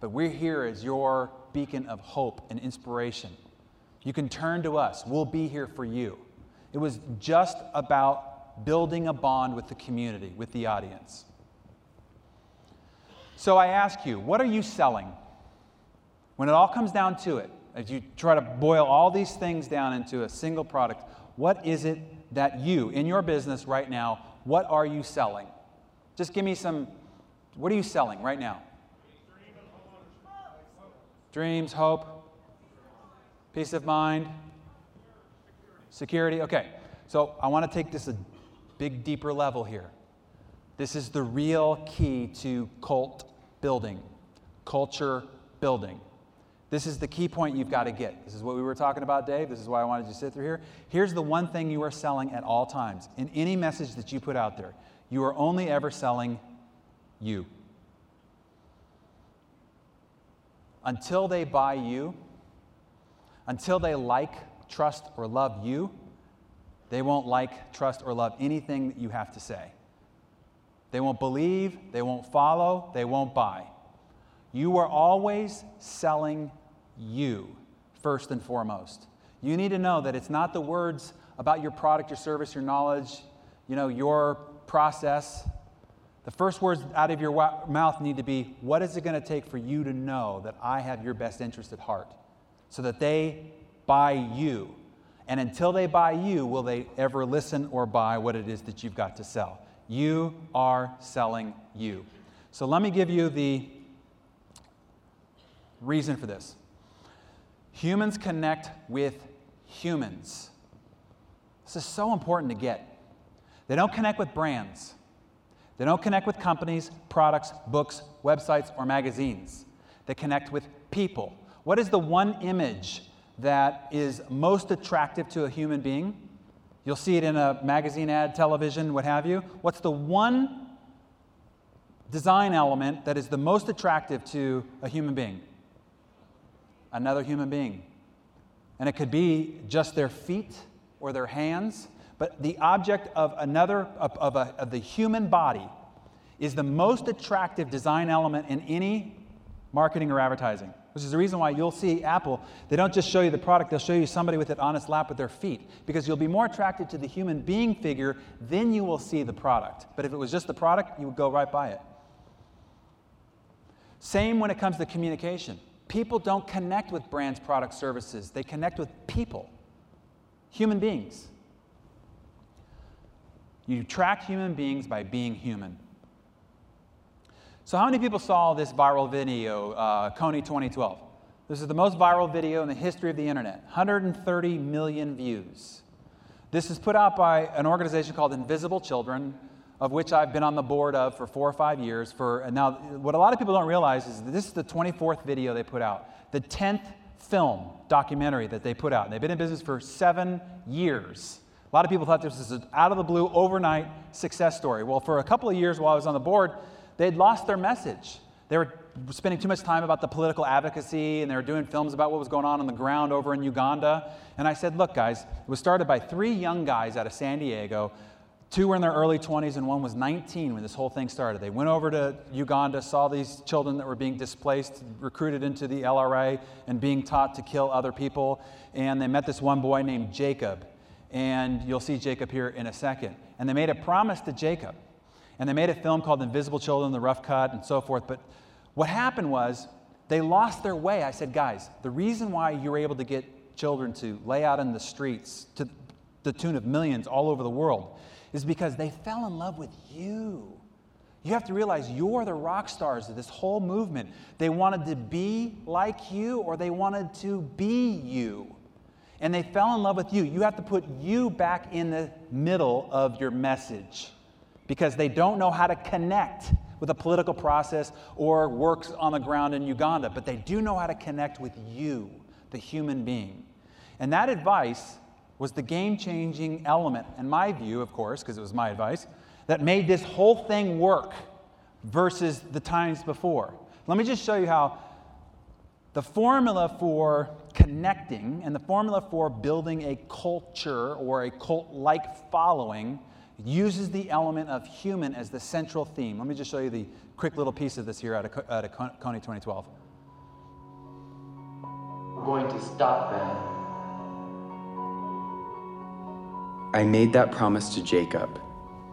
But we're here as your beacon of hope and inspiration. You can turn to us, we'll be here for you. It was just about building a bond with the community, with the audience. So I ask you, what are you selling? When it all comes down to it, as you try to boil all these things down into a single product, what is it that you, in your business right now, what are you selling? Just give me some, what are you selling right now? Dreams, hope, peace of mind, security. Okay, so I want to take this a big, deeper level here. This is the real key to cult building, culture building. This is the key point you've got to get. This is what we were talking about, Dave. This is why I wanted you to sit through here. Here's the one thing you are selling at all times. In any message that you put out there, you are only ever selling you. Until they buy you, until they like, trust, or love you, they won't like, trust, or love anything that you have to say. They won't believe, they won't follow, they won't buy. You are always selling you first and foremost. You need to know that it's not the words about your product, your service, your knowledge, you know, your process. The first words out of your wa- mouth need to be, what is it going to take for you to know that I have your best interest at heart? So that they buy you. And until they buy you, will they ever listen or buy what it is that you've got to sell? You are selling you. So let me give you the reason for this. Humans connect with humans. This is so important to get. They don't connect with brands. They don't connect with companies, products, books, websites, or magazines. They connect with people. What is the one image that is most attractive to a human being? You'll see it in a magazine ad, television, what have you. What's the one design element that is the most attractive to a human being? Another human being. And it could be just their feet or their hands, but the object of another, of, of, a, of the human body, is the most attractive design element in any marketing or advertising. Which is the reason why you'll see Apple, they don't just show you the product, they'll show you somebody with it on its lap with their feet. Because you'll be more attracted to the human being figure, then you will see the product. But if it was just the product, you would go right by it. Same when it comes to communication. People don't connect with brands, products, services, they connect with people, human beings. You attract human beings by being human. So, how many people saw this viral video, uh, Kony 2012? This is the most viral video in the history of the internet 130 million views. This is put out by an organization called Invisible Children, of which I've been on the board of for four or five years. For now, what a lot of people don't realize is this is the 24th video they put out, the 10th film documentary that they put out. And they've been in business for seven years. A lot of people thought this was an out of the blue, overnight success story. Well, for a couple of years while I was on the board, they'd lost their message. They were spending too much time about the political advocacy and they were doing films about what was going on on the ground over in Uganda. And I said, look, guys, it was started by three young guys out of San Diego. Two were in their early 20s and one was 19 when this whole thing started. They went over to Uganda, saw these children that were being displaced, recruited into the LRA, and being taught to kill other people. And they met this one boy named Jacob. And you'll see Jacob here in a second. And they made a promise to Jacob. And they made a film called Invisible Children, The Rough Cut, and so forth. But what happened was they lost their way. I said, guys, the reason why you were able to get children to lay out in the streets to the tune of millions all over the world is because they fell in love with you. You have to realize you're the rock stars of this whole movement. They wanted to be like you or they wanted to be you. And they fell in love with you. You have to put you back in the middle of your message because they don't know how to connect with a political process or works on the ground in Uganda, but they do know how to connect with you, the human being. And that advice was the game changing element, in my view, of course, because it was my advice, that made this whole thing work versus the times before. Let me just show you how the formula for connecting and the formula for building a culture or a cult like following uses the element of human as the central theme. Let me just show you the quick little piece of this here out of, out of Kony 2012. We're going to stop them. I made that promise to Jacob,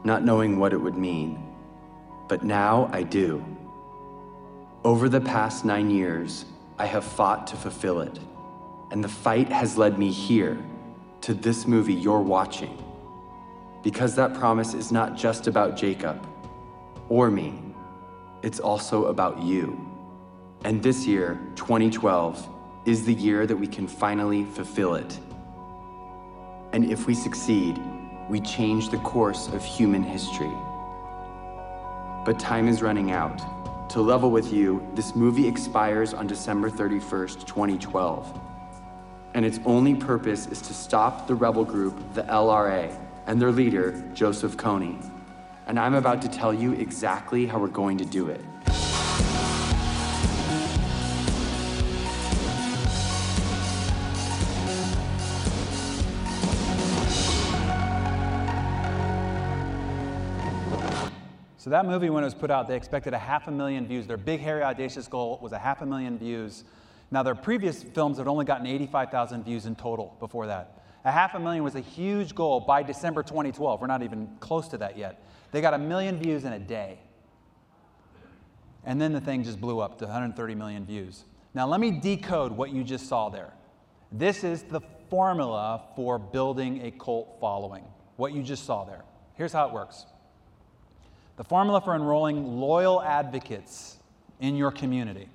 not knowing what it would mean, but now I do. Over the past nine years, I have fought to fulfill it, and the fight has led me here, to this movie you're watching. Because that promise is not just about Jacob or me, it's also about you. And this year, 2012, is the year that we can finally fulfill it. And if we succeed, we change the course of human history. But time is running out. To level with you, this movie expires on December 31st, 2012. And its only purpose is to stop the rebel group, the LRA, and their leader, Joseph Kony. And I'm about to tell you exactly how we're going to do it. So that movie, when it was put out, they expected a half a million views. Their big, hairy, audacious goal was a half a million views. Now, their previous films had only gotten 85,000 views in total before that. A half a million was a huge goal by December 2012. We're not even close to that yet. They got a million views in a day. And then the thing just blew up to 130 million views. Now, let me decode what you just saw there. This is the formula for building a cult following, what you just saw there. Here's how it works the formula for enrolling loyal advocates in your community.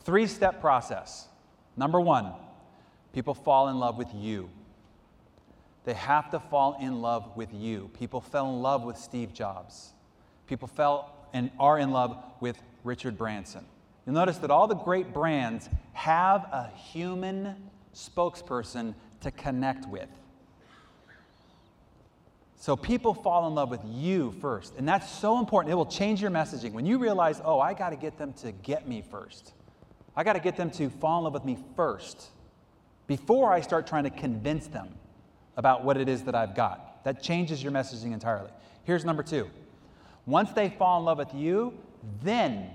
Three step process. Number one, people fall in love with you. They have to fall in love with you. People fell in love with Steve Jobs. People fell and are in love with Richard Branson. You'll notice that all the great brands have a human spokesperson to connect with. So people fall in love with you first. And that's so important. It will change your messaging. When you realize, oh, I got to get them to get me first, I got to get them to fall in love with me first before I start trying to convince them about what it is that I've got. That changes your messaging entirely. Here's number two once they fall in love with you, then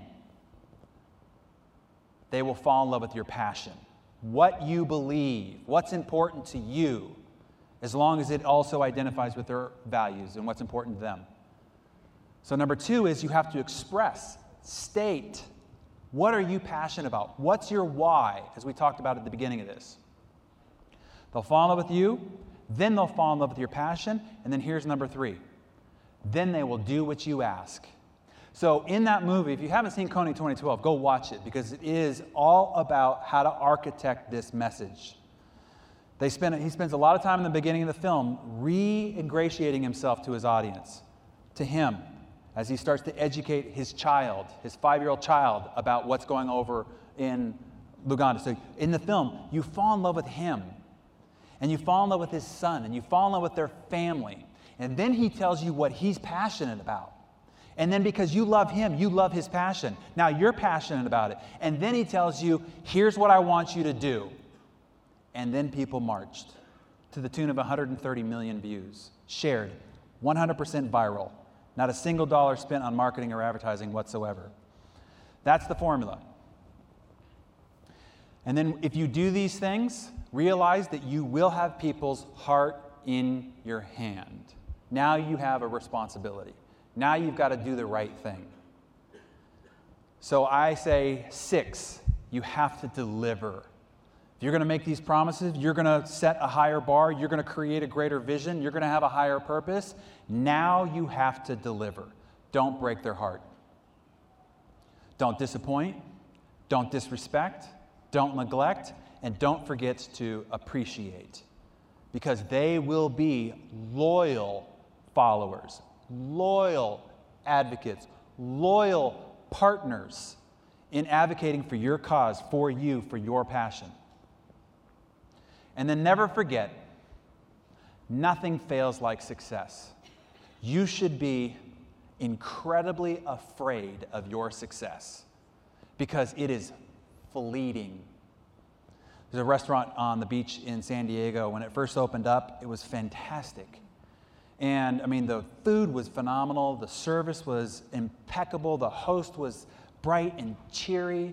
they will fall in love with your passion, what you believe, what's important to you as long as it also identifies with their values and what's important to them. So, number two is you have to express, state, what are you passionate about? What's your why, as we talked about at the beginning of this? They'll fall in love with you, then they'll fall in love with your passion, and then here's number three then they will do what you ask. So, in that movie, if you haven't seen Kony 2012, go watch it because it is all about how to architect this message. They spend, he spends a lot of time in the beginning of the film re ingratiating himself to his audience, to him, as he starts to educate his child, his five year old child, about what's going over in Luganda. So in the film, you fall in love with him. and you fall in love with his son, and you fall in love with their family. And then he tells you what he's passionate about. And then because you love him, you love his passion. Now you're passionate about it. And then he tells you, here's what I want you to do. And then people marched to the tune of 130 million views, shared, 100% viral, not a single dollar spent on marketing or advertising whatsoever. That's the formula. And then if you do these things, realize that you will have people's heart in your hand. Now you have a responsibility. Now you've got to do the right thing. So I say six, you have to deliver. You're going to make these promises, you're going to set a higher bar, you're going to create a greater vision, you're going to have a higher purpose. Now you have to deliver. Don't break their heart. Don't disappoint, don't disrespect, don't neglect, and don't forget to appreciate. Because they will be loyal followers, loyal advocates, loyal partners in advocating for your cause, for you, for your passion. And then never forget nothing fails like success. You should be incredibly afraid of your success because it is fleeting. There's a restaurant on the beach in San Diego. When it first opened up, it was fantastic. And I mean, the food was phenomenal, the service was impeccable, the host was bright and cheery,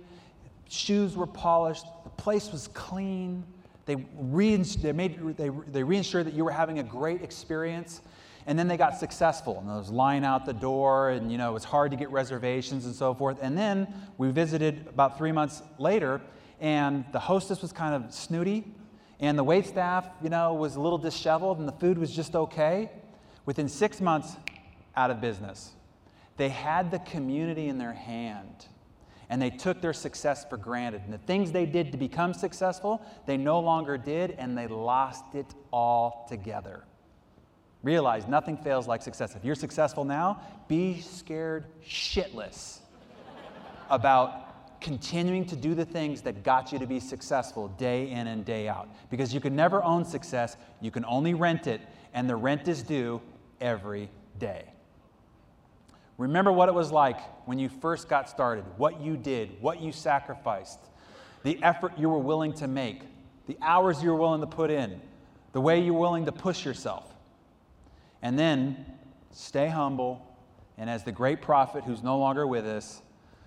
shoes were polished, the place was clean. They, they, made, they, they reinsured that you were having a great experience. And then they got successful, and there was line out the door, and you know it was hard to get reservations and so forth. And then we visited about three months later, and the hostess was kind of snooty, and the wait staff, you know, was a little disheveled, and the food was just okay. Within six months, out of business. They had the community in their hand, and they took their success for granted. And the things they did to become successful, they no longer did, and they lost it all together. Realize nothing fails like success. If you're successful now, be scared shitless about continuing to do the things that got you to be successful day in and day out. Because you can never own success, you can only rent it, and the rent is due every day. Remember what it was like when you first got started, what you did, what you sacrificed, the effort you were willing to make, the hours you were willing to put in, the way you were willing to push yourself. And then stay humble, and as the great prophet who's no longer with us,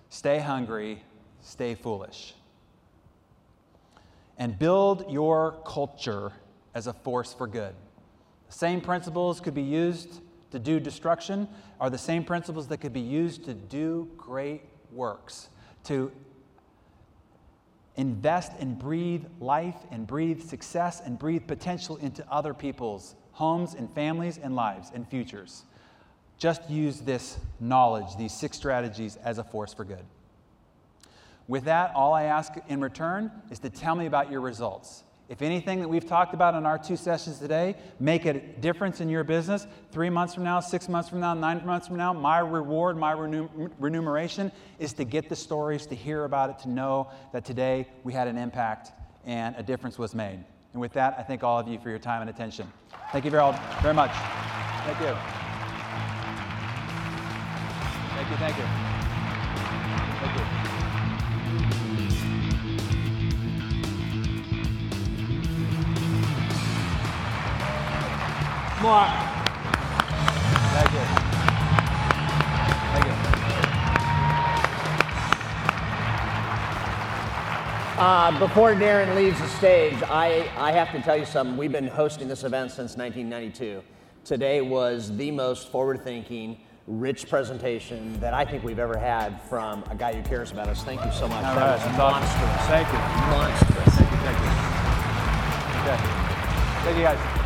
stay hungry, stay foolish. And build your culture as a force for good. The same principles could be used to do destruction are the same principles that could be used to do great works, to invest and breathe life and breathe success and breathe potential into other people's homes and families and lives and futures. Just use this knowledge, these six strategies, as a force for good. With that, all I ask in return is to tell me about your results. If anything that we've talked about in our two sessions today make a difference in your business, three months from now, six months from now, nine months from now, my reward, my remun- remuneration is to get the stories, to hear about it, to know that today we had an impact and a difference was made. And with that, I thank all of you for your time and attention. Thank you very, all, very much. Thank you. Thank you, thank you. Mark. Thank you. Thank you. Uh, before Darren leaves the stage, I, I have to tell you something. We've been hosting this event since 1992. Today was the most forward thinking, rich presentation that I think we've ever had from a guy who cares about us. Thank you so much. All that right, was monstrous. Thank you. Monstrous. Thank you, thank you. Okay. Thank you, guys.